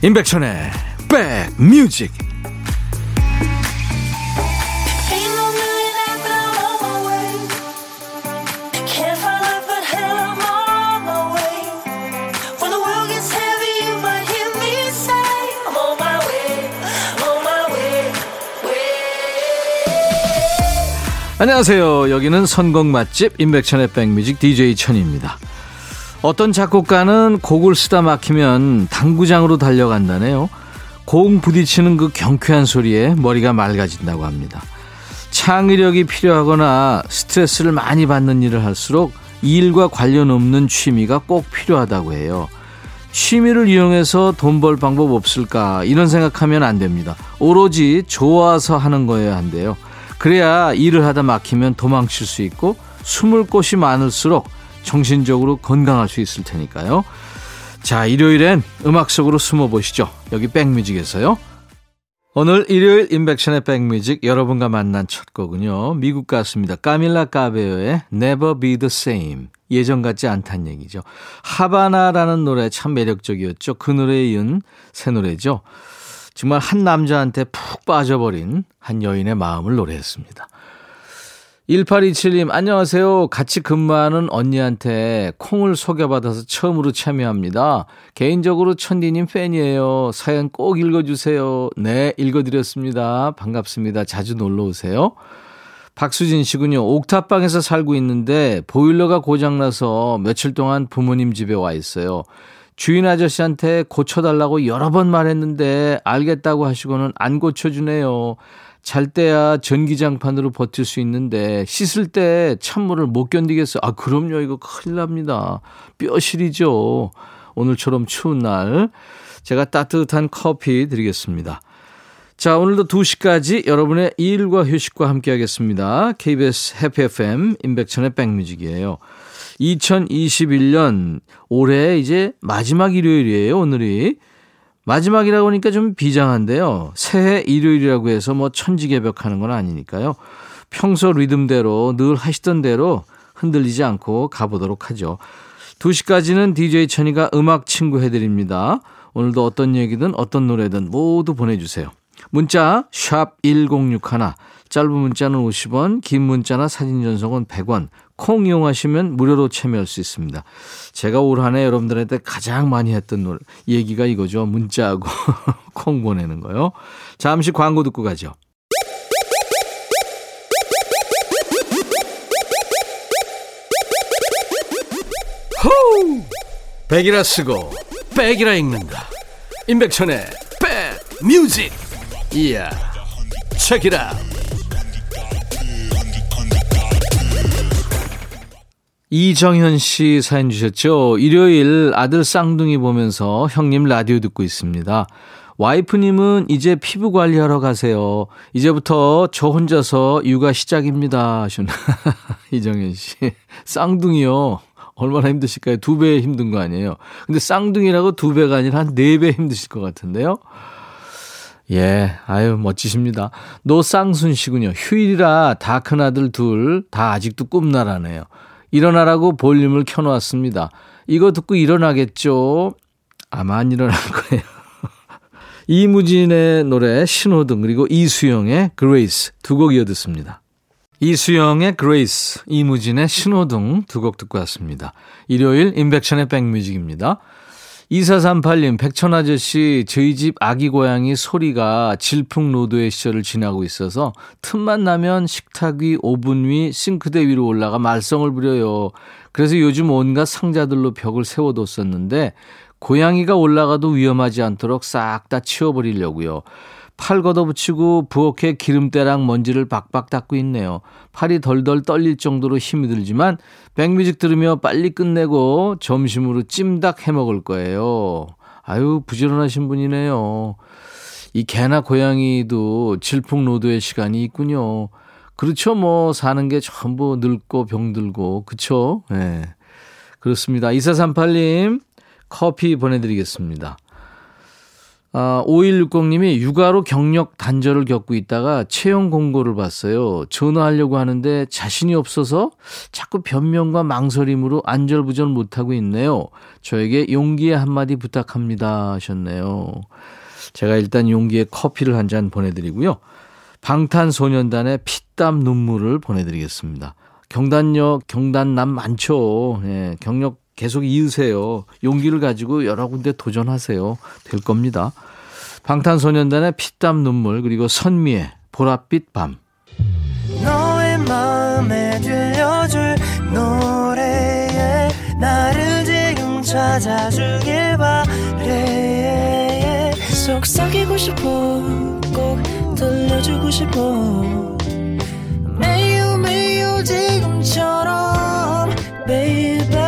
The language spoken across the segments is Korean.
임백천의 백뮤직 안녕하세요. 여기는 선곡 맛집 임백천의 백뮤직 DJ 천입니다. 어떤 작곡가는 곡을 쓰다 막히면 당구장으로 달려간다네요. 공 부딪히는 그 경쾌한 소리에 머리가 맑아진다고 합니다. 창의력이 필요하거나 스트레스를 많이 받는 일을 할수록 일과 관련 없는 취미가 꼭 필요하다고 해요. 취미를 이용해서 돈 벌 방법 없을까 이런 생각하면 안 됩니다. 오로지 좋아서 하는 거여야 한대요. 그래야 일을 하다 막히면 도망칠 수 있고 숨을 곳이 많을수록 정신적으로 건강할 수 있을 테니까요. 자, 일요일엔 음악 속으로 숨어 보시죠. 여기 백뮤직에서요. 오늘 일요일 인백션의 백뮤직 여러분과 만난 첫 곡은요. 미국 가수입니다. 까밀라 까베요의 Never Be the Same. 예전 같지 않다는 얘기죠. 하바나라는 노래 참 매력적이었죠. 그 노래에 이은 새 노래죠. 정말 한 남자한테 푹 빠져버린 한 여인의 마음을 노래했습니다. 1827님, 안녕하세요. 같이 근무하는 언니한테 콩을 소개받아서 처음으로 참여합니다. 개인적으로 천디님 팬이에요. 사연 꼭 읽어주세요. 네, 읽어드렸습니다. 반갑습니다. 자주 놀러 오세요. 박수진 씨군요. 옥탑방에서 살고 있는데 보일러가 고장나서 며칠 동안 부모님 집에 와 있어요. 주인 아저씨한테 고쳐달라고 여러 번 말했는데 알겠다고 하시고는 안 고쳐주네요. 잘 때야 전기장판으로 버틸 수 있는데 씻을 때 찬물을 못 견디겠어. 아, 그럼요. 이거 큰일 납니다. 뼈 시리죠. 오늘처럼 추운 날 제가 따뜻한 커피 드리겠습니다. 자, 오늘도 2시까지 여러분의 일과 휴식과 함께 하겠습니다. KBS 해피 FM 임백천의 백뮤직이에요. 2021년 올해 이제 마지막 일요일이에요, 오늘이. 마지막이라고 하니까 좀 비장한데요. 새해 일요일이라고 해서 뭐 천지개벽하는 건 아니니까요. 평소 리듬대로 늘 하시던 대로 흔들리지 않고 가보도록 하죠. 2시까지는 DJ 천이가 음악 친구 해드립니다. 오늘도 어떤 얘기든 어떤 노래든 모두 보내주세요. 문자 1061, 짧은 문자는 50원, 긴 문자나 사진 전송은 100원, 콩 이용하시면 무료로 참여할 수 있습니다. 제가 올 한해 여러분들한테 가장 많이 했던 노래, 얘기가 이거죠. 문자하고 콩 보내는 거요. 잠시 광고 듣고 가죠. 호우! 백이라 쓰고 백이라 읽는다. 임백천의 백 뮤직. 이야. 책이라. 이정현 씨 사연 주셨죠? 일요일 아들 쌍둥이 보면서 형님 라디오 듣고 있습니다. 와이프님은 이제 피부 관리하러 가세요. 이제부터 저 혼자서 육아 시작입니다. 하시는 이정현 씨. 쌍둥이요. 얼마나 힘드실까요? 두 배 힘든 거 아니에요? 근데 쌍둥이라고 두 배가 아니라 한 네 배 힘드실 것 같은데요? 예, 아유, 멋지십니다. 노쌍순 씨군요. 휴일이라 다 큰 아들 둘, 다 아직도 꿈나라네요. 일어나라고 볼륨을 켜놓았습니다. 이거 듣고 일어나겠죠? 아마 안 일어날 거예요. 이무진의 노래 신호등 그리고 이수영의 Grace 두 곡 이어 듣습니다. 이수영의 Grace, 이무진의 신호등 두 곡 듣고 왔습니다. 일요일 인백션의 백뮤직입니다. 2438님, 백천아저씨, 저희 집 아기 고양이 소리가 질풍노도의 시절을 지나고 있어서 틈만 나면 식탁 위, 오븐 위, 싱크대 위로 올라가 말썽을 부려요. 그래서 요즘 온갖 상자들로 벽을 세워뒀었는데, 고양이가 올라가도 위험하지 않도록 싹 다 치워버리려고요. 팔 걷어붙이고 부엌에 기름때랑 먼지를 박박 닦고 있네요. 팔이 덜덜 떨릴 정도로 힘이 들지만 백뮤직 들으며 빨리 끝내고 점심으로 찜닭 해 먹을 거예요. 아유, 부지런하신 분이네요. 이 개나 고양이도 질풍노도의 시간이 있군요. 그렇죠. 뭐 사는 게 전부 늙고 병들고 그쵸? 예. 네. 그렇습니다. 2438님 커피 보내드리겠습니다. 아, 5160님이 육아로 경력 단절을 겪고 있다가 채용 공고를 봤어요. 전화하려고 하는데 자신이 없어서 자꾸 변명과 망설임으로 안절부절 못하고 있네요. 저에게 용기의 한마디 부탁합니다 하셨네요. 제가 일단 용기의 커피를 한 잔 보내드리고요. 방탄소년단의 피땀 눈물을 보내드리겠습니다. 경단역, 경단남 많죠. 예, 경력 계속 이으세요. 용기를 가지고 여러 군데 도전하세요. 될 겁니다. 방탄소년단의 피땀 눈물 그리고 선미의 보랏빛 밤 찾아주길 바래 속삭이고 싶어 꼭 들려주고 싶어 매우 매우 지금처럼 baby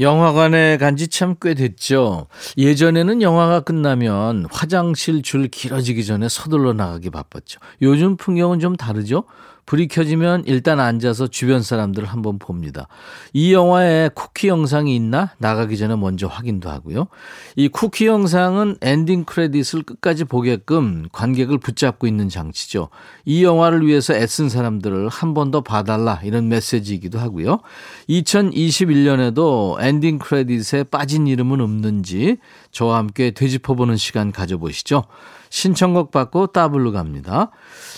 영화관에 간 지 참 꽤 됐죠. 예전에는 영화가 끝나면 화장실 줄 길어지기 전에 서둘러 나가기 바빴죠. 요즘 풍경은 좀 다르죠. 불이 켜지면 일단 앉아서 주변 사람들을 한번 봅니다. 이 영화에 쿠키 영상이 있나? 나가기 전에 먼저 확인도 하고요. 이 쿠키 영상은 엔딩 크레딧을 끝까지 보게끔 관객을 붙잡고 있는 장치죠. 이 영화를 위해서 애쓴 사람들을 한 번 더 봐달라 이런 메시지이기도 하고요. 2021년에도 엔딩 크레딧에 빠진 이름은 없는지 저와 함께 되짚어보는 시간 가져보시죠. 신청곡 받고 따블로 갑니다.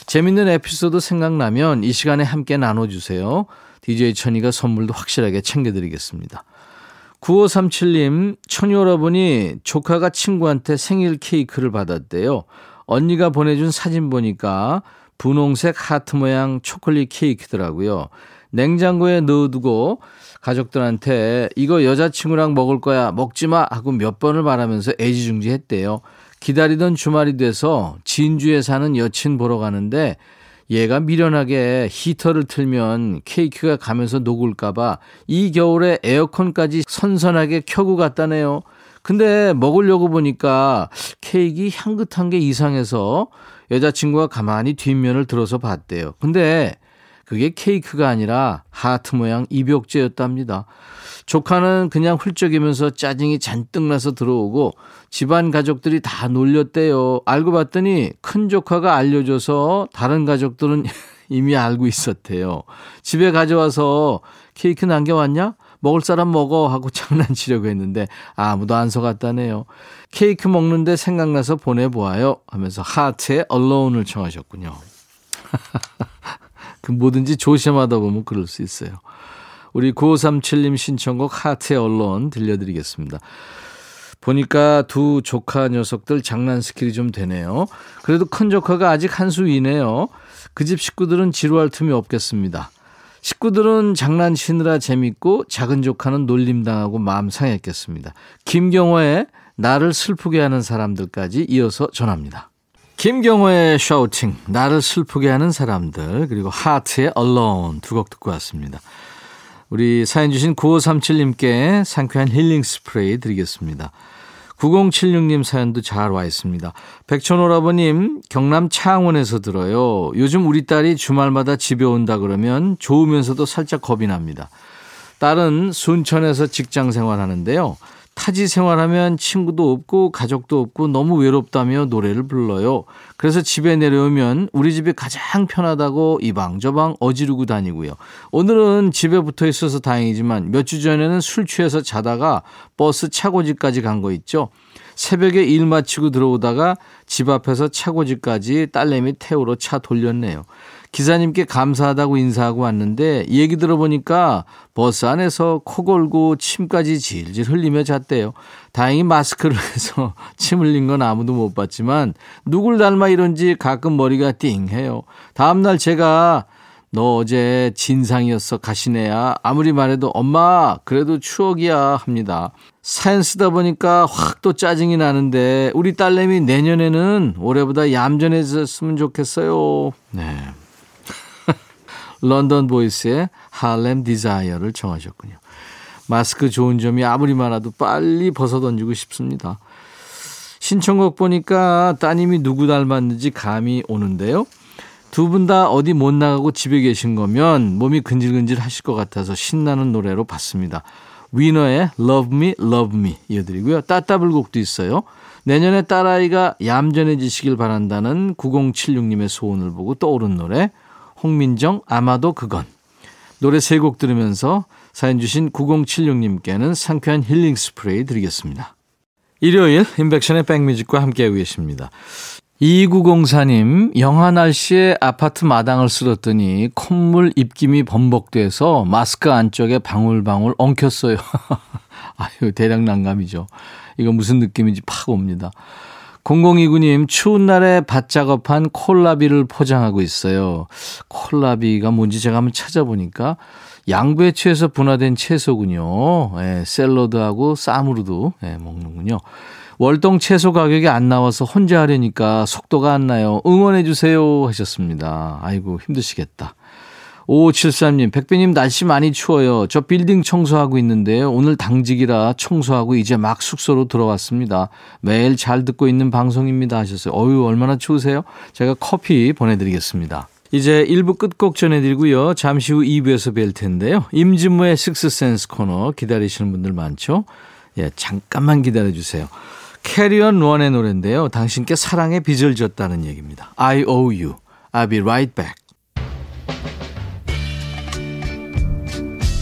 재밌는 에피소드 생각나면 이 시간에 함께 나눠주세요. DJ 천이가 선물도 확실하게 챙겨드리겠습니다. 9537님, 천이 여러분이 조카가 친구한테 생일 케이크를 받았대요. 언니가 보내준 사진 보니까 분홍색 하트 모양 초콜릿 케이크더라고요. 냉장고에 넣어두고 가족들한테 이거 여자친구랑 먹을 거야 먹지 마 하고 몇 번을 말하면서 애지중지 했대요. 기다리던 주말이 돼서 진주에 사는 여친 보러 가는데 얘가 미련하게 히터를 틀면 케이크가 가면서 녹을까봐 이 겨울에 에어컨까지 선선하게 켜고 갔다네요. 근데 먹으려고 보니까 케이크 향긋한 게 이상해서 여자친구가 가만히 뒷면을 들어서 봤대요. 근데 그게 케이크가 아니라 하트 모양 입욕제였답니다. 조카는 그냥 훌쩍이면서 짜증이 잔뜩 나서 들어오고 집안 가족들이 다 놀렸대요. 알고 봤더니 큰 조카가 알려줘서 다른 가족들은 이미 알고 있었대요. 집에 가져와서 케이크 남겨왔냐? 먹을 사람 먹어 하고 장난치려고 했는데 아무도 안 속았다네요. 케이크 먹는데 생각나서 보내보아요 하면서 하트의 Alone을 청하셨군요. 그 뭐든지 조심하다 보면 그럴 수 있어요. 우리 9537님 신청곡 하트의 Alone 들려드리겠습니다. 보니까 두 조카 녀석들 장난 skill이 좀 되네요. 그래도 큰 조카가 아직 한 수 위네요. 그 집 식구들은 지루할 틈이 없겠습니다. 식구들은 장난치느라 재밌고 작은 조카는 놀림당하고 마음 상했겠습니다. 김경호의 나를 슬프게 하는 사람들까지 이어서 전합니다. 김경호의 샤우팅, 나를 슬프게 하는 사람들, 그리고 하트의 Alone 두 곡 듣고 왔습니다. 우리 사연 주신 9537님께 상쾌한 힐링 스프레이 드리겠습니다. 9076님 사연도 잘 와 있습니다. 백천오라버님, 경남 창원에서 들어요. 요즘 우리 딸이 주말마다 집에 온다 그러면 좋으면서도 살짝 겁이 납니다. 딸은 순천에서 직장 생활하는데요. 타지 생활하면 친구도 없고 가족도 없고 너무 외롭다며 노래를 불러요. 그래서 집에 내려오면 우리 집이 가장 편하다고 이방저방 어지르고 다니고요. 오늘은 집에 붙어 있어서 다행이지만 몇 주 전에는 술 취해서 자다가 버스 차고지까지 간 거 있죠. 새벽에 일 마치고 들어오다가 집 앞에서 차고지까지 딸내미 태우러 차 돌렸네요. 기사님께 감사하다고 인사하고 왔는데 얘기 들어보니까 버스 안에서 코 골고 침까지 질질 흘리며 잤대요. 다행히 마스크를 해서 침 흘린 건 아무도 못 봤지만 누굴 닮아 이런지 가끔 머리가 띵해요. 다음날 제가 너 어제 진상이었어 가시네야 아무리 말해도 엄마 그래도 추억이야 합니다. 사연 쓰다 보니까 확 또 짜증이 나는데 우리 딸내미 내년에는 올해보다 얌전해졌으면 좋겠어요. 네. 런던 보이스의 Harlem Desire를 청하셨군요. 마스크 좋은 점이 아무리 많아도 빨리 벗어던지고 싶습니다. 신청곡 보니까 따님이 누구 닮았는지 감이 오는데요. 두 분 다 어디 못 나가고 집에 계신 거면 몸이 근질근질 하실 것 같아서 신나는 노래로 봤습니다. 위너의 Love Me, Love Me 이어드리고요. 따따블곡도 있어요. 내년에 딸아이가 얌전해지시길 바란다는 9076님의 소원을 보고 떠오른 노래 홍민정 아마도 그건 노래 세 곡 들으면서 사연 주신 9076님께는 상쾌한 힐링 스프레이 드리겠습니다. 일요일 인백션의 백뮤직과 함께하고 계십니다. 2904님, 영하 날씨에 아파트 마당을 쓸었더니 콧물 입김이 범벅돼서 마스크 안쪽에 방울방울 엉켰어요. 아유, 대략 난감이죠. 이거 무슨 느낌인지 팍 옵니다. 0029님, 추운 날에 밭 작업한 콜라비를 포장하고 있어요. 콜라비가 뭔지 제가 한번 찾아보니까 양배추에서 분화된 채소군요. 예, 샐러드하고 쌈으로도 예, 먹는군요. 월동 채소 가격이 안 나와서 혼자 하려니까 속도가 안 나요. 응원해 주세요 하셨습니다. 아이고 힘드시겠다. 5573님, 백배님 날씨 많이 추워요. 저 빌딩 청소하고 있는데 오늘 당직이라 청소하고 이제 막 숙소로 들어왔습니다. 매일 잘 듣고 있는 방송입니다 하셨어요. 어유 얼마나 추우세요? 제가 커피 보내드리겠습니다. 이제 1부 끝곡 전해드리고요. 잠시 후 2부에서 뵐 텐데요. 임진무의 식스센스 코너 기다리시는 분들 많죠? 예, 잠깐만 기다려주세요. 캐리 앤 론의 노래인데요. 당신께 사랑의 빚을 졌다는 얘기입니다. I owe you. I'll be right back.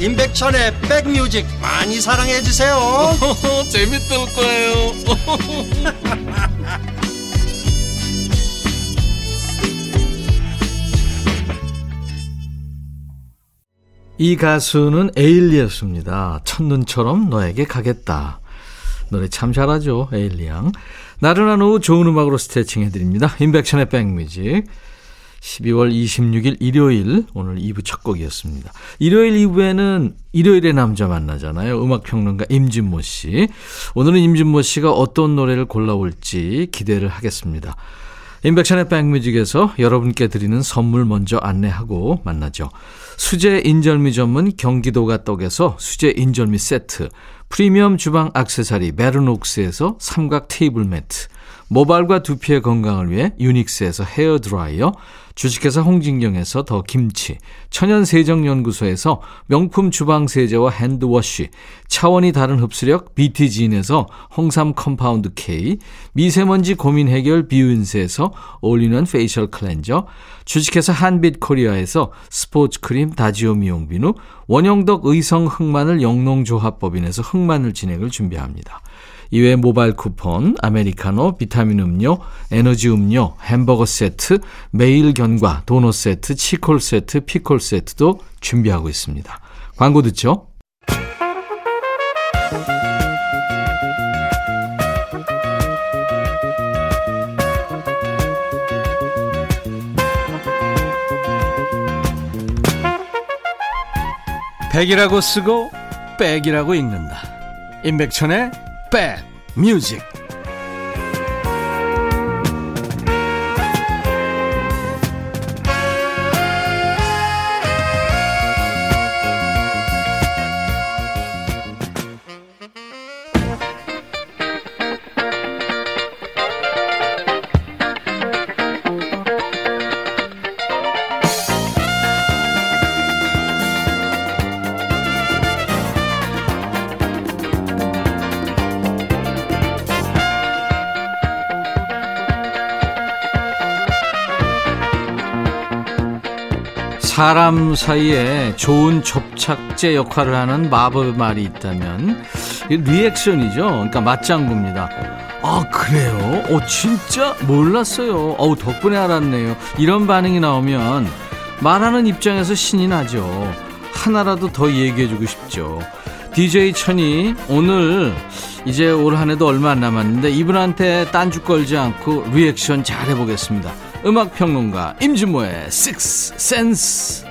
임백천의 백뮤직 많이 사랑해 주세요 재밌을 거예요 이 가수는 에일리였습니다. 첫눈처럼 너에게 가겠다. 노래 참 잘하죠, 에일리 양. 나른한 오후 좋은 음악으로 스트레칭 해드립니다. 인백션의 백뮤직. 12월 26일 일요일 오늘 2부 첫 곡이었습니다. 일요일 2부에는 일요일의 남자 만나잖아요. 음악평론가 임진모 씨. 오늘은 임진모 씨가 어떤 노래를 골라올지 기대를 하겠습니다. 인백션의 백뮤직에서 여러분께 드리는 선물 먼저 안내하고 만나죠. 수제 인절미 전문 경기도가 떡에서 수제 인절미 세트, 프리미엄 주방 악세사리 메르녹스에서 삼각 테이블 매트, 모발과 두피의 건강을 위해 유닉스에서 헤어 드라이어, 주식회사 홍진경에서 더 김치, 천연세정연구소에서 명품 주방세제와 핸드워시, 차원이 다른 흡수력 BTG인에서 홍삼 compound K, 미세먼지 고민 해결 비윤세에서 올리는 facial cleanser, 주식회사 한빛코리아에서 스포츠 크림 다지오 미용 비누, 원형덕 의성 흑마늘 영농조합법인에서 흑마늘 진액을 준비합니다. 이외에 모바일 쿠폰, 아메리카노, 비타민 음료, 에너지 음료, 햄버거 세트, 매일 견과, 도넛 세트, 치콜 세트, 피콜 세트도 준비하고 있습니다. 광고 듣죠? 백이라고 쓰고 백이라고 읽는다. 임백천의 백뮤 사람 사이에 좋은 접착제 역할을 하는 마법 말이 있다면 리액션이죠. 그러니까 맞장구입니다. 아 그래요? 어 진짜 몰랐어요. 어우 덕분에 알았네요. 이런 반응이 나오면 말하는 입장에서 신이 나죠. 하나라도 더 얘기해주고 싶죠. DJ 천이 오늘 이제 올 한해도 얼마 안 남았는데 이분한테 딴주 걸지 않고 리액션 잘 해보겠습니다. 음악평론가 임진모의 Six Sense.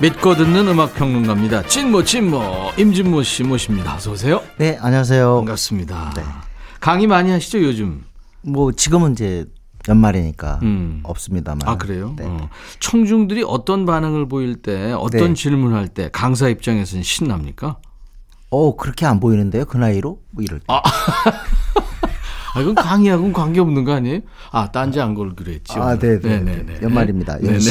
믿고 듣는 음악 평론가입니다. 찐모 찐모 임진모 씨 모십니다. 어서 오세요. 네, 안녕하세요. 반갑습니다. 네. 강의 많이 하시죠 요즘? 뭐 지금은 이제 연말이니까 음. 없습니다만. 아 그래요? 네. 어. 청중들이 어떤 반응을 보일 때, 어떤 네. 질문할 때 강사 입장에서는 신납니까? 어 그렇게 안 보이는데요 그 나이로 뭐 이럴 때. 아 이건 강의하고는 관계 없는 거 아니에요? 아 딴지 안 걸기로 했지. 아. 네, 네, 네네네. 연말입니다. 네네. 연시.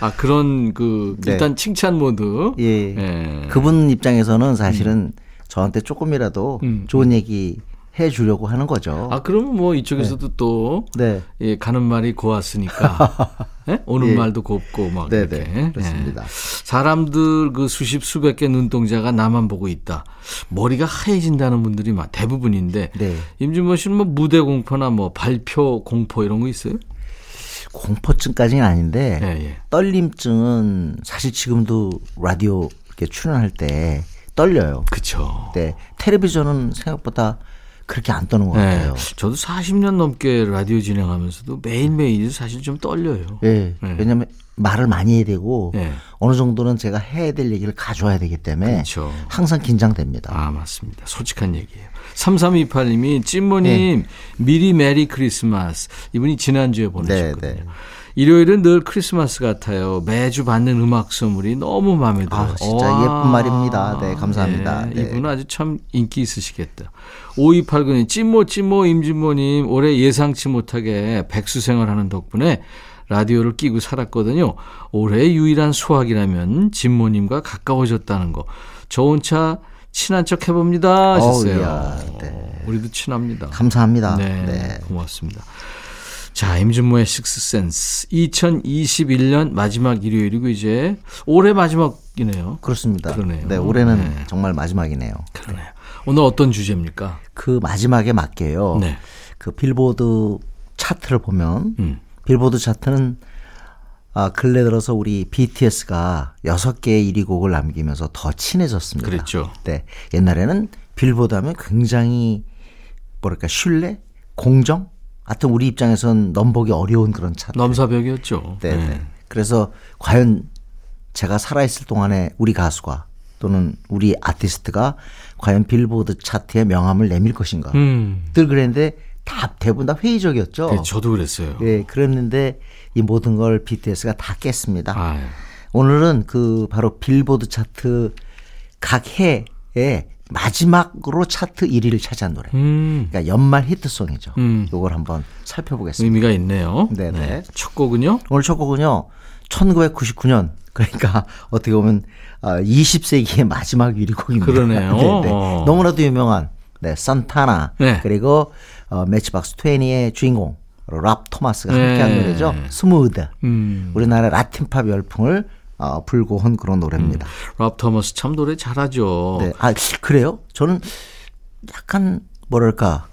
아 그런 그 네. 일단 칭찬 모드. 예. 예. 그분 입장에서는 사실은 저한테 조금이라도 음. 좋은 얘기 해 주려고 하는 거죠. 아 그러면 뭐 이쪽에서도 또 네. 예, 가는 말이 고왔으니까 예? 오는 예. 말도 곱고 막 네, 이렇게 네. 그렇습니다. 예. 사람들 그 수십 수백 개 눈동자가 나만 보고 있다. 머리가 하얘진다는 분들이 막 대부분인데 네. 임준모 씨는 뭐 무대 공포나 뭐 발표 공포 이런 거 있어요? 공포증까지는 아닌데 예, 예. 떨림증은 사실 지금도 라디오 이렇게 출연할 때 떨려요. 그쵸. 네. 텔레비전은 생각보다 그렇게 안 떠는 것 네. 같아요. 저도 40년 넘게 라디오 진행하면서도 매일매일 사실 좀 떨려요. 예. 네. 왜냐하면 말을 많이 해야 되고 네. 어느 정도는 제가 해야 될 얘기를 가져와야 되기 때문에 그렇죠. 항상 긴장됩니다. 아, 맞습니다. 솔직한 얘기예요. 3328님이 찐모님 미리 메리 크리스마스. 이분이 지난주에 보내셨거든요. 네, 네. 일요일은 늘 크리스마스 같아요. 매주 받는 음악 선물이 너무 마음에 들어요. 아, 진짜 예쁜 말입니다. 네, 감사합니다. 네. 이분은 아주 참 인기 있으시겠다. 5289님, 찐모, 찐모, 임진모님, 올해 예상치 못하게 백수 생활하는 덕분에 라디오를 끼고 살았거든요. 올해 유일한 수확이라면 진모님과 가까워졌다는 거. 저 혼자 친한 척 해봅니다. 하셨어요. 어우야, 네. 우리도 친합니다. 감사합니다. 네, 네. 고맙습니다. 자, 임준모의 식스센스. 2021년 마지막 일요일이고 이제 올해 마지막이네요. 그렇습니다. 그러네요. 네, 올해는 네. 정말 마지막이네요. 그러네요. 오늘 어떤 주제입니까? 그 마지막에 맞게요. 네. 그 빌보드 차트를 보면 음. 빌보드 차트는 아, 근래 들어서 우리 BTS가 여섯 개의 1위 곡을 남기면서 더 친해졌습니다. 그랬죠. 네. 옛날에는 빌보드 하면 굉장히 뭐랄까 신뢰, 공정, 하여튼 우리 입장에선 넘보기 어려운 그런 차트. 넘사벽이었죠. 네, 네. 그래서 과연 제가 살아있을 동안에 우리 가수가 또는 우리 아티스트가 과연 빌보드 차트의 명함을 내밀 것인가. 음. 늘 그랬는데 다 대부분 다 회의적이었죠. 네, 저도 그랬어요. 예, 그랬는데 이 모든 걸 BTS가 다 깼습니다. 아, 오늘은 그 바로 빌보드 차트 각 해에 마지막으로 차트 1위를 차지한 노래. 음. 그러니까 연말 히트송이죠. 음. 이걸 한번 살펴보겠습니다. 의미가 있네요. 네네. 첫 곡은요? 오늘 첫 곡은요. 1999년 그러니까 어떻게 보면 20세기의 마지막 1위 곡입니다. 그러네요. 네, 네. 어. 너무나도 유명한 네, 산타나 네. 그리고 어, 매치박스 20의 주인공 랍 토마스가 네. 함께한 노래죠. Smooth. 음. 우리나라 라틴 팝 열풍을 어, 불고 온 그런 노래입니다. 랍 토머스 참 노래 잘하죠. 네. 아 그래요? 저는 약간 뭐랄까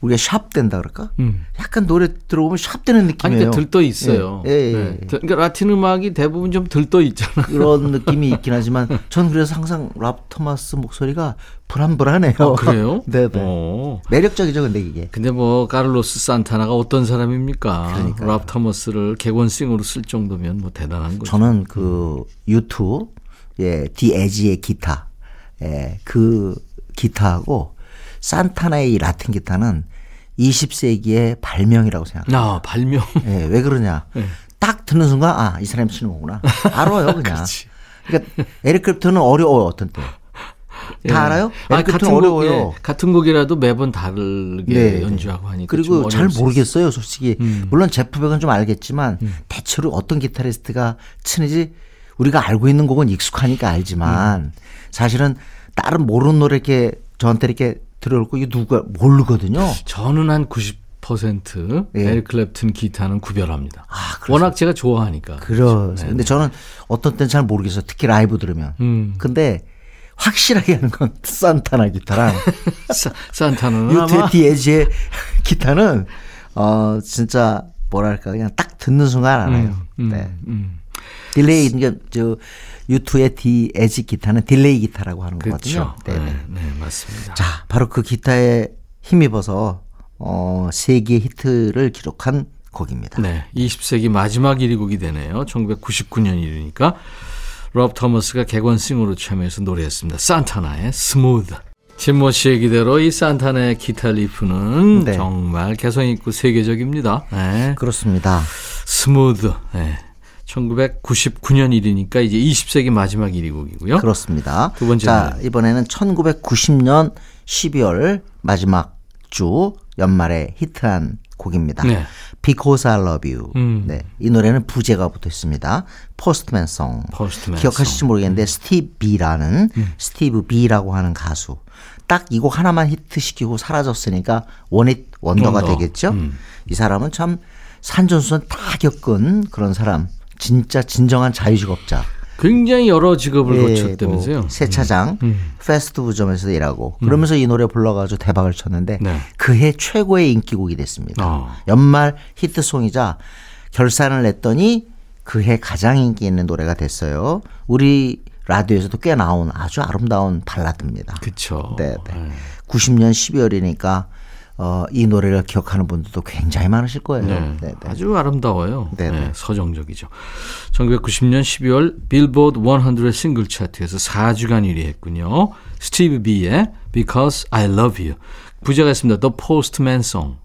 우리가 sharp 된다 그럴까? 음. 약간 노래 들어보면 sharp 되는 아니, 느낌이에요. 근데 들떠 있어요. 예, 예, 예. 네. 그러니까 라틴 음악이 대부분 좀 들떠 있잖아. 그런 느낌이 있긴 하지만 전 그래서 항상 랍 토마스 목소리가 불안불안해요. 아, 그래요? 네네. 어. 매력적이죠, 근데 이게. 근데 뭐 카를로스 산타나가 어떤 사람입니까? 그러니까요. 랍 토머스를 객원싱으로 쓸 정도면 뭐 대단한 거죠. 저는 그 유투 예, 디 에지의 기타, 예, 그 기타하고 산타나의 이 라틴 기타는 20세기의 발명이라고 생각합니다. 아 발명. 예, 왜 그러냐? 네. 딱 듣는 순간 아, 이 사람이 치는 거구나. 알아요, 그냥. 그러니까 에릭 클랩튼은 어려워요, 어떤 때. 예. 다 알아요? 아, 같은 곡, 어려워요. 예, 같은 곡이라도 매번 다르게 네, 연주하고 하니까 그리고 좀잘 모르겠어요, 솔직히. 음. 물론 제프 백은 좀 알겠지만 대체로 어떤 기타리스트가 치는지 우리가 알고 있는 곡은 익숙하니까 알지만 음. 사실은 다른 모르는 노래 이렇게 저한테 이렇게 들어올고 이게 누가 모르거든요. 저는 한 90% 예. 에릭 클랩튼 기타는 구별합니다. 아? 워낙 제가 좋아하니까. 그래서 근데 저는 어떤 때는 잘 모르겠어요. 특히 라이브 들으면. 음. 근데 확실하게 하는 건 산타나 기타랑 사, 산타는 아마 디에지의 기타는 어 진짜 뭐랄까 그냥 딱 듣는 순간 알아요. 음, 네. 음. delay 그러니까 저 유투의 디 에지 기타는 delay 기타라고 하는 그렇죠. 거거든요. 네, 네. 네, 맞습니다. 자, 바로 그 기타에 힘입어서 어 세계 히트를 기록한 곡입니다. 네, 20세기 마지막 1위 곡이 되네요. 1999년 일이니까 롭 토머스가 객원싱으로 참여해서 노래했습니다. 산타나의 Smooth. 진모 씨 얘기대로 이 산타나의 기타 riff는 네. 정말 개성 있고 세계적입니다. 네. 그렇습니다. Smooth. 네. 1999년 일이니까 이제 20세기 마지막 1위 곡이고요. 그렇습니다. 두 번째 자, 노래. 이번에는 1990년 12월 마지막 주 연말에 히트한 곡입니다. 네. Because I Love You. 음. 네. 이 노래는 부제가 붙어 있습니다. Postman Song. Postman 기억하실지 Song. 음. 모르겠는데 스티브 B라는 스티브 B라고 하는 가수. 딱 이 곡 하나만 히트시키고 사라졌으니까 one-hit wonder가 wonder. 되겠죠. 음. 이 사람은 참 산전수전 다 겪은 그런 사람. 진짜 진정한 자유직업자. 굉장히 여러 직업을 예, 거쳤다면서요. 뭐 세차장, 음. 패스트푸드점에서 일하고 그러면서 이 노래 불러가지고 대박을 쳤는데 네. 그해 최고의 인기곡이 됐습니다. 어. 연말 히트송이자 결산을 냈더니 그해 가장 인기 있는 노래가 됐어요. 우리 라디오에서도 꽤 나온 아주 아름다운 발라드입니다. 그쵸. 네, 네. 90년 12월이니까 어, 이 노래를 기억하는 분들도 굉장히 많으실 거예요. 네, 네, 네. 아주 아름다워요. 네, 네, 네. 서정적이죠. 1990년 12월 빌보드 100 싱글 차트에서 4주간 1위 했군요. 스티브 비의 Because I Love You. 부제가 있습니다. The Postman Song.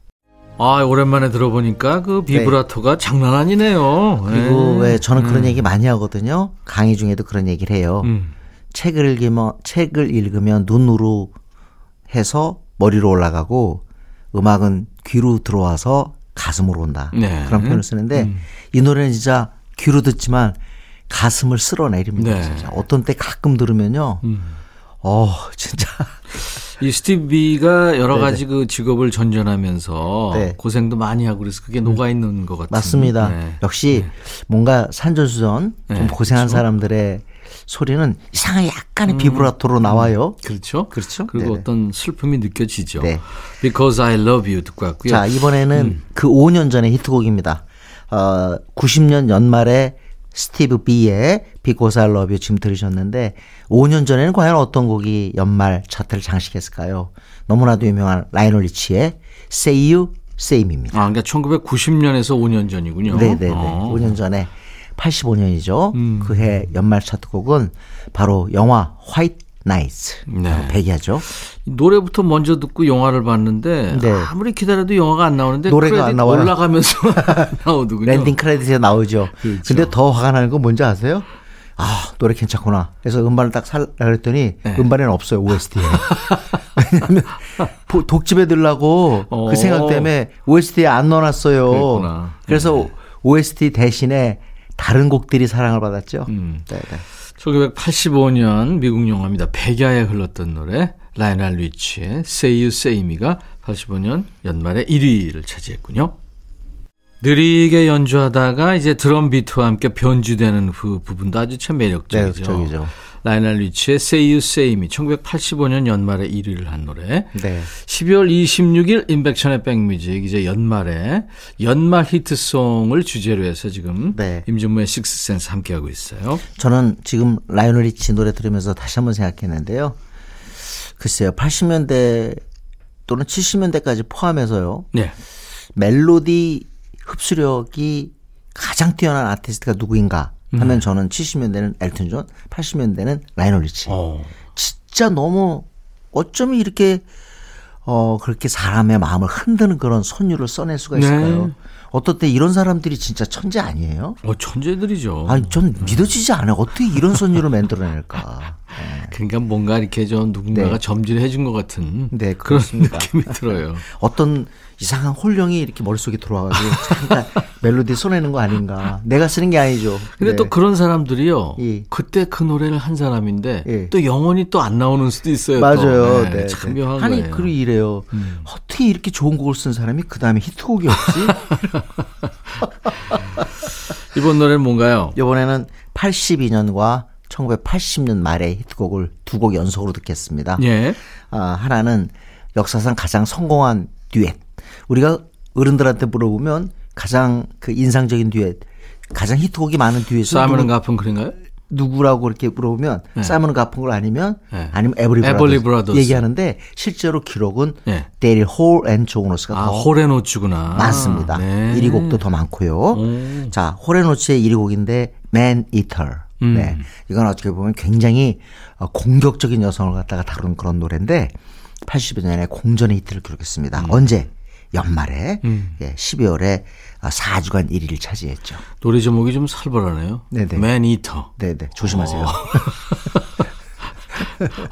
아, 오랜만에 들어보니까 그 비브라토가 장난 아니네요. 그리고 네. 왜 저는 그런 얘기 많이 하거든요. 강의 중에도 그런 얘기를 해요. 음. 책을 읽으면 책을 읽으면 눈으로 해서 머리로 올라가고 음악은 귀로 들어와서 가슴으로 온다. 네. 그런 표현을 쓰는데 이 노래는 진짜 귀로 듣지만 가슴을 쓸어내립니다. 네. 진짜 어떤 때 가끔 들으면요. 음. 어, 진짜 이 스티브 비가 여러 가지 그 직업을 전전하면서 네. 고생도 많이 하고 그래서 그게 녹아 있는 것 같은. 맞습니다. 네. 역시 뭔가 산전수전 좀 네, 고생한 그렇죠. 사람들의 소리는 이상하게 약간의 비브라토로 나와요. 그렇죠. 그렇죠. 그리고 네네. 어떤 슬픔이 느껴지죠. 네. Because I Love You 듣고 왔고요. 자, 이번에는 음. 그 5년 전의 히트곡입니다. 어, 90년 연말에 스티브 B의 Because I Love You 지금 들으셨는데 5년 전에는 과연 어떤 곡이 연말 차트를 장식했을까요? 너무나도 유명한 라이널 리치의 Say You, Say Me입니다. 아, 그러니까 1990년에서 5년 전이군요. 네 네네. 어. 5년 전에 85년이죠. 음. 그해 연말 차트곡은 바로 영화 White Nights. 네. 백야죠. 노래부터 먼저 듣고 영화를 봤는데 네. 아무리 기다려도 영화가 안 나오는데 노래가 안 나와요. 올라가면서 나오더군요. 엔딩 크레딧에 나오죠. 그렇죠. 근데 더 화가 나는 건 뭔지 아세요? 아, 노래 괜찮구나. 그래서 음반을 딱 살라 그랬더니 네. 음반에는 없어요, OST에. 왜냐면 보- 독집에 들라고 어. 그 생각 때문에 OST에 안 넣어놨어요. 그랬구나. 그래서 OST 대신에 다른 곡들이 사랑을 받았죠. 음. 네, 네. 1985년 미국 영화입니다. 백야에 흘렀던 노래 라이널 리치의 Say You Say Me가 85년 연말에 1위를 차지했군요. 느리게 연주하다가 이제 드럼 비트와 함께 변주되는 그 부분도 아주 참 매력적이죠. 매력적이죠. 라이널 리치의 Say You Say Me 1985년 연말에 1위를 한 노래. 네. 12월 26일 임백천의 백뮤직 이제 연말에 연말 히트송을 주제로 해서 지금 네. 임진모의 식스센스 함께 하고 있어요. 저는 지금 라이오넬 리치 노래 들으면서 다시 한번 생각했는데요. 글쎄요, 80년대 또는 70년대까지 포함해서요. 네. 멜로디 흡수력이 가장 뛰어난 아티스트가 누구인가 하면 저는 70년대는 엘튼 존, 80년대는 라이널 리치. 어. 진짜 너무 어쩌면 이렇게 어 그렇게 사람의 마음을 흔드는 그런 선율을 써낼 수가 있을까요? 네. 어떨 때 이런 사람들이 진짜 천재 아니에요? 어, 천재들이죠. 아니 전 믿어지지 않아요. 어떻게 이런 선율을 만들어낼까? 그러니까 뭔가 이렇게 좀 누군가가 네. 점질해 준 것 같은 네, 그런. 느낌이 들어요. 어떤 이상한 홀령이 이렇게 머릿속에 들어와가지고 잠깐 멜로디 써내는 거 아닌가? 내가 쓰는 게 아니죠. 근데 네. 또 그런 사람들이요. 예. 그때 그 노래를 한 사람인데 예. 또 영원히 또 안 나오는 수도 있어요. 또. 맞아요. 네, 네, 참 네. 묘한 아니 거예요. 음. 그리고 이래요. 어떻게 이렇게 좋은 곡을 쓴 사람이 그 다음에 히트곡이 없지? 이번 노래는 뭔가요? 이번에는 82년과 1980년 말에 히트곡을 두 곡 연속으로 듣겠습니다. 예. 아, 하나는 역사상 가장 성공한 듀엣. 우리가 어른들한테 물어보면 가장 그 인상적인 듀엣, 가장 히트곡이 많은 듀엣은 사이먼 누구, 가펑클인가요? 누구라고 이렇게 물어보면 사이먼 가펑클 아니면 네. 아니면 에벌리 브라더스 브라더스. 얘기하는데 실제로 기록은 네. 대릴 홀 앤 존 오츠가 아, 더 홀 앤 오츠구나. 많습니다. 네. 1위 곡도 더 많고요. 오. 자, 홀 앤 오츠의 1위 곡인데 Man Eater. 음. 네. 이건 어떻게 보면 굉장히 어, 공격적인 여성을 갖다가 다룬 그런 노래인데 82년에 공전의 히트를 기록했습니다. 언제? 연말에 음. 예, 12월에 4주간 1위를 차지했죠. 노래 제목이 좀 살벌하네요. 네네. Man Eater. 네, 네. 조심하세요. 어.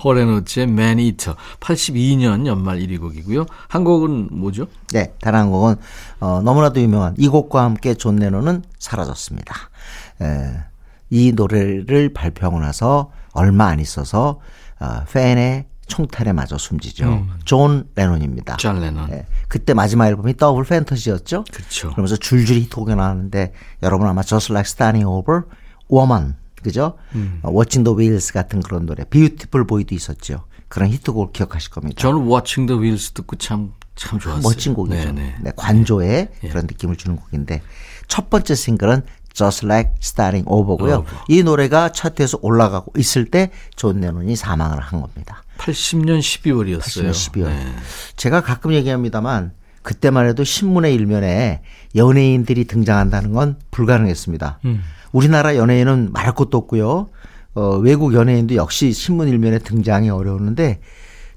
홀 앤 오츠의 Man Eater. 82년 연말 1위 곡이고요. 한 곡은 뭐죠? 네, 다른 한 곡은 어, 너무나도 유명한 이 곡과 함께 존 레논은 사라졌습니다. 에, 이 노래를 발표하고 나서 얼마 안 있어서 어, 팬의 총탄에 맞아 숨지죠. 존 레논입니다. 존 레논. 예, 그때 마지막 앨범이 Double Fantasy였죠. 그렇죠. 그러면서 줄줄이 히트곡이 나왔는데 여러분 아마 Just Like Starting Over, Woman, 그죠? 음. 어, Watching the Wheels 같은 그런 노래, Beautiful Boy도 있었죠. 그런 히트곡을 기억하실 겁니다. 저는 Watching the Wheels 듣고 참, 참 좋았어요. 멋진 곡이죠. 네네. 네, 관조의 그런 느낌을 주는 곡인데 첫 번째 싱글은 Just Like Starting Over고요. Over. 이 노래가 차트에서 올라가고 있을 때 존 레논이 사망을 한 겁니다. 80년 12월이었어요. 80년 12월. 제가 가끔 얘기합니다만 그때만 해도 신문의 일면에 연예인들이 등장한다는 건 불가능했습니다. 우리나라 연예인은 말할 것도 없고요. 어, 외국 연예인도 역시 신문 일면에 등장이 어려웠는데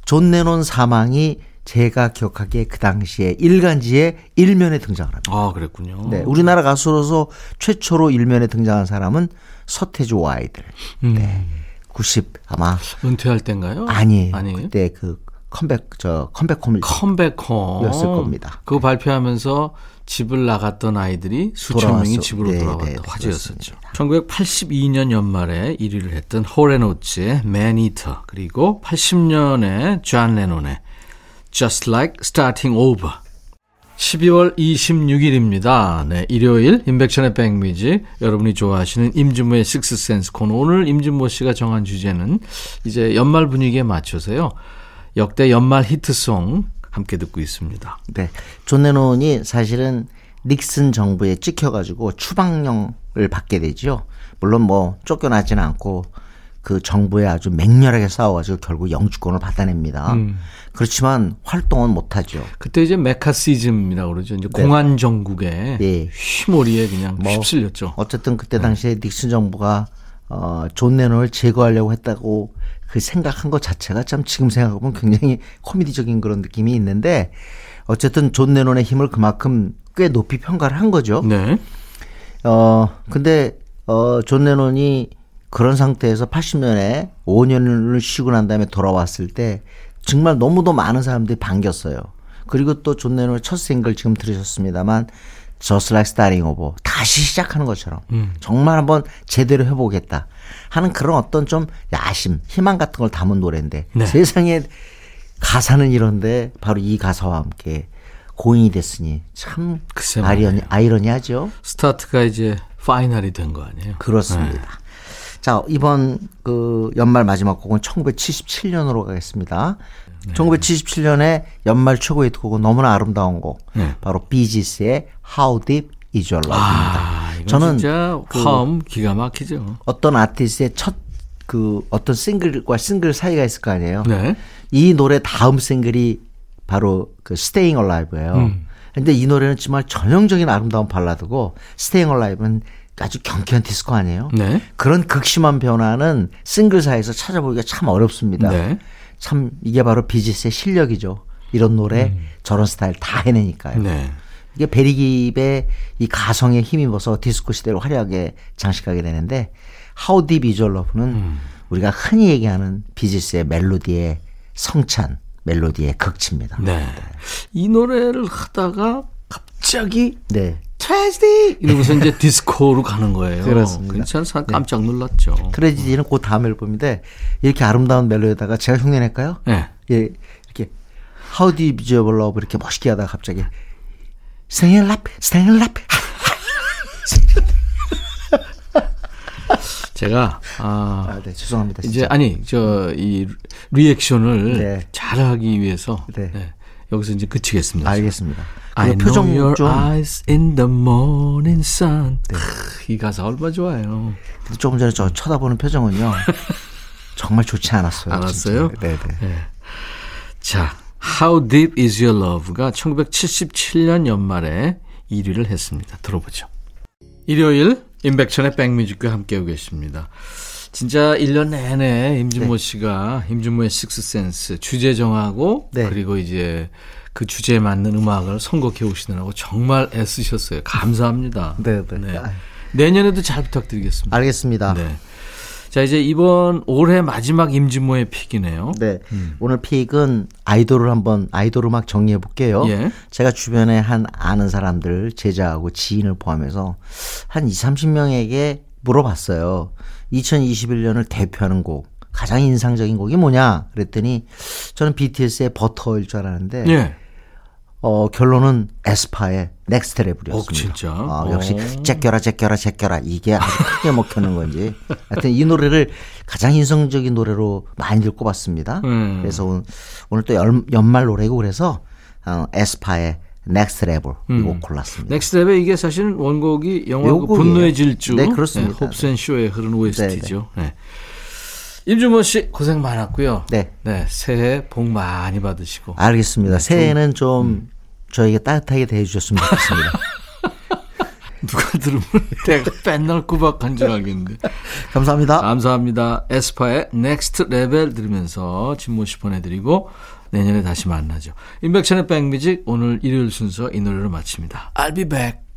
존 레논 사망이 제가 기억하기에 그 당시에 일간지에 일면에 등장을 합니다. 아, 그랬군요. 네, 우리나라 가수로서 최초로 일면에 등장한 사람은 서태지와 아이들. 네. 90 아마 은퇴할 때인가요? 아니에요. 아니에요? 그때 그 컴백 저 컴백홈을 컴백홈 였을 겁니다. 그거 발표하면서 집을 나갔던 아이들이 수천 돌아왔어. 명이 집으로 네, 돌아왔다 네, 화제였었죠. 1982년 연말에 1위를 했던 홀 앤 오츠의 Eater 그리고 80년에 존 레논의 Just Like Starting Over 12월 26일입니다. 네, 일요일 임백천의 백뮤직 여러분이 좋아하시는 임진모의 식스센스 코너 오늘 임진모 씨가 정한 주제는 이제 연말 분위기에 맞춰서요. 역대 연말 히트송 함께 듣고 있습니다. 네. 존 레논이 사실은 닉슨 정부에 찍혀가지고 추방령을 받게 되죠. 물론 뭐 쫓겨나지는 않고 그 정부에 아주 맹렬하게 싸워가지고 결국 영주권을 받아냅니다. 그렇지만 활동은 못하죠. 그때 이제 매카시즘이라고 그러죠. 이제 공안 정국에 네. 휘몰이에 그냥 뭐 휩쓸렸죠. 어쨌든 그때 당시에 닉슨 정부가 어, 존 레논을 제거하려고 했다고 그 생각한 것 자체가 참 지금 생각해보면 굉장히 코미디적인 그런 느낌이 있는데 어쨌든 존 레논의 힘을 그만큼 꽤 높이 평가를 한 거죠. 네. 어, 근데, 어, 존 레논이 그런 상태에서 80년에 5년을 쉬고 난 다음에 돌아왔을 때 정말 너무도 많은 사람들이 반겼어요. 그리고 또 존 레논의 첫 싱글 지금 들으셨습니다만 Just Like Starting Over 다시 시작하는 것처럼 정말 한번 제대로 해보겠다 하는 그런 어떤 좀 야심, 희망 같은 걸 담은 노래인데 네. 세상에 가사는 이런데 바로 이 가사와 함께 고인이 됐으니 참 아이러니, 아이러니하죠. 스타트가 이제 파이널이 된 거 아니에요? 그렇습니다. 자, 이번 그 연말 마지막 곡은 1977년으로 가겠습니다. 네. 1977년에 연말 최고의 히트곡은 너무나 아름다운 곡. 네. 바로 비지스의 How Deep Is Your Love입니다. 아, 저는 진짜 그 화음 기가 막히죠. 어떤 아티스트의 첫 그 어떤 싱글과 싱글 사이가 있을 거 아니에요. 네. 이 노래 다음 싱글이 바로 그 Staying Alive예요. 음. 근데 이 노래는 정말 전형적인 아름다운 발라드고 Staying Alive는 아주 경쾌한 디스코 아니에요? 네. 그런 극심한 변화는 싱글사에서 찾아보기가 참 어렵습니다. 네. 참 이게 바로 비지스의 실력이죠. 이런 노래 저런 스타일 다 해내니까요. 음. 네. 이게 베리깁의 이 가성에 힘입어서 디스코 시대를 화려하게 장식하게 되는데 How Deep Is Your Love는 음. 우리가 흔히 얘기하는 비지스의 멜로디의 성찬, 멜로디의 극치입니다. 네. 이 노래를 하다가 갑자기 네. 트레지디 이러면서 이제 디스코로 가는 거예요. 그렇습니다. 그래서 참 깜짝 놀랐죠. 트레지디는 그 다음 앨범인데 이렇게 아름다운 멜로디에다가 제가 흉내낼까요? 네. 예, 이렇게 How Deep Is Your Love 이렇게 멋있게 하다가 갑자기 Staying Alive, Staying Alive 자, 제가 아, 아, 네, 죄송합니다. 이제 진짜. 아니 저 이 리액션을 네. 잘하기 위해서 네. 네, 여기서 이제 그치겠습니다. 알겠습니다. I 그 know 표정 your 좀 eyes in the morning sun. 크, 이 가사 얼마 좋아요. 조금 전에 저 쳐다보는 표정은요. 정말 좋지 않았어요. 않았어요? 네네. 자, How Deep Is Your Love가 1977년 연말에 1위를 했습니다. 들어보죠. 일요일 임백천의 백뮤직과 함께하고 계십니다. 진짜 1년 내내 임준모 씨가 임준모의 식스센스 주제 정하고 네. 그리고 이제 그 주제에 맞는 음악을 선곡해 오시느라고 정말 애쓰셨어요. 감사합니다. 네, 네. 아유. 내년에도 잘 부탁드리겠습니다. 알겠습니다. 네. 자, 이제 이번 올해 마지막 임진모의 픽이네요. 네. 오늘 픽은 아이돌을 한번 아이돌 음악 정리해 볼게요. 예. 제가 주변에 한 아는 사람들, 제자하고 지인을 포함해서 한 2, 30명에게 물어봤어요. 2021년을 대표하는 곡, 가장 인상적인 곡이 뭐냐? 그랬더니 저는 BTS의 Butter일 줄 알았는데 예. 어, 결론은 에스파의 Next Level이었습니다. 어, 진짜? 아, 역시 어. 제껴라 제껴라 제껴라 이게 아주 크게 먹혔는 건지. 하여튼 이 노래를 가장 인상적인 노래로 많이들 꼽았습니다. 음. 그래서 오늘, 오늘 또 연, 연말 노래고 그래서 어, 에스파의 Next Level 이 곡 골랐습니다. Next Level 이게 사실은 원곡이 영화 그. 분노의 질주, 네, 그렇습니다. 홉센 쇼에 흐른 OST죠. 네. 임진모 씨 고생 많았고요. 네. 새해 복 많이 받으시고. 알겠습니다. 새해는 음. 좀 저에게 따뜻하게 대해 주셨으면 좋겠습니다. 누가 들으면 내가 맨날 구박한 줄 알겠는데. 감사합니다. 감사합니다. 에스파의 Next Level 들으면서 진모 씨 보내드리고 내년에 다시 만나죠. 인백션의 백뮤직 오늘 일요일 순서 이 노래로 마칩니다. I'll be back.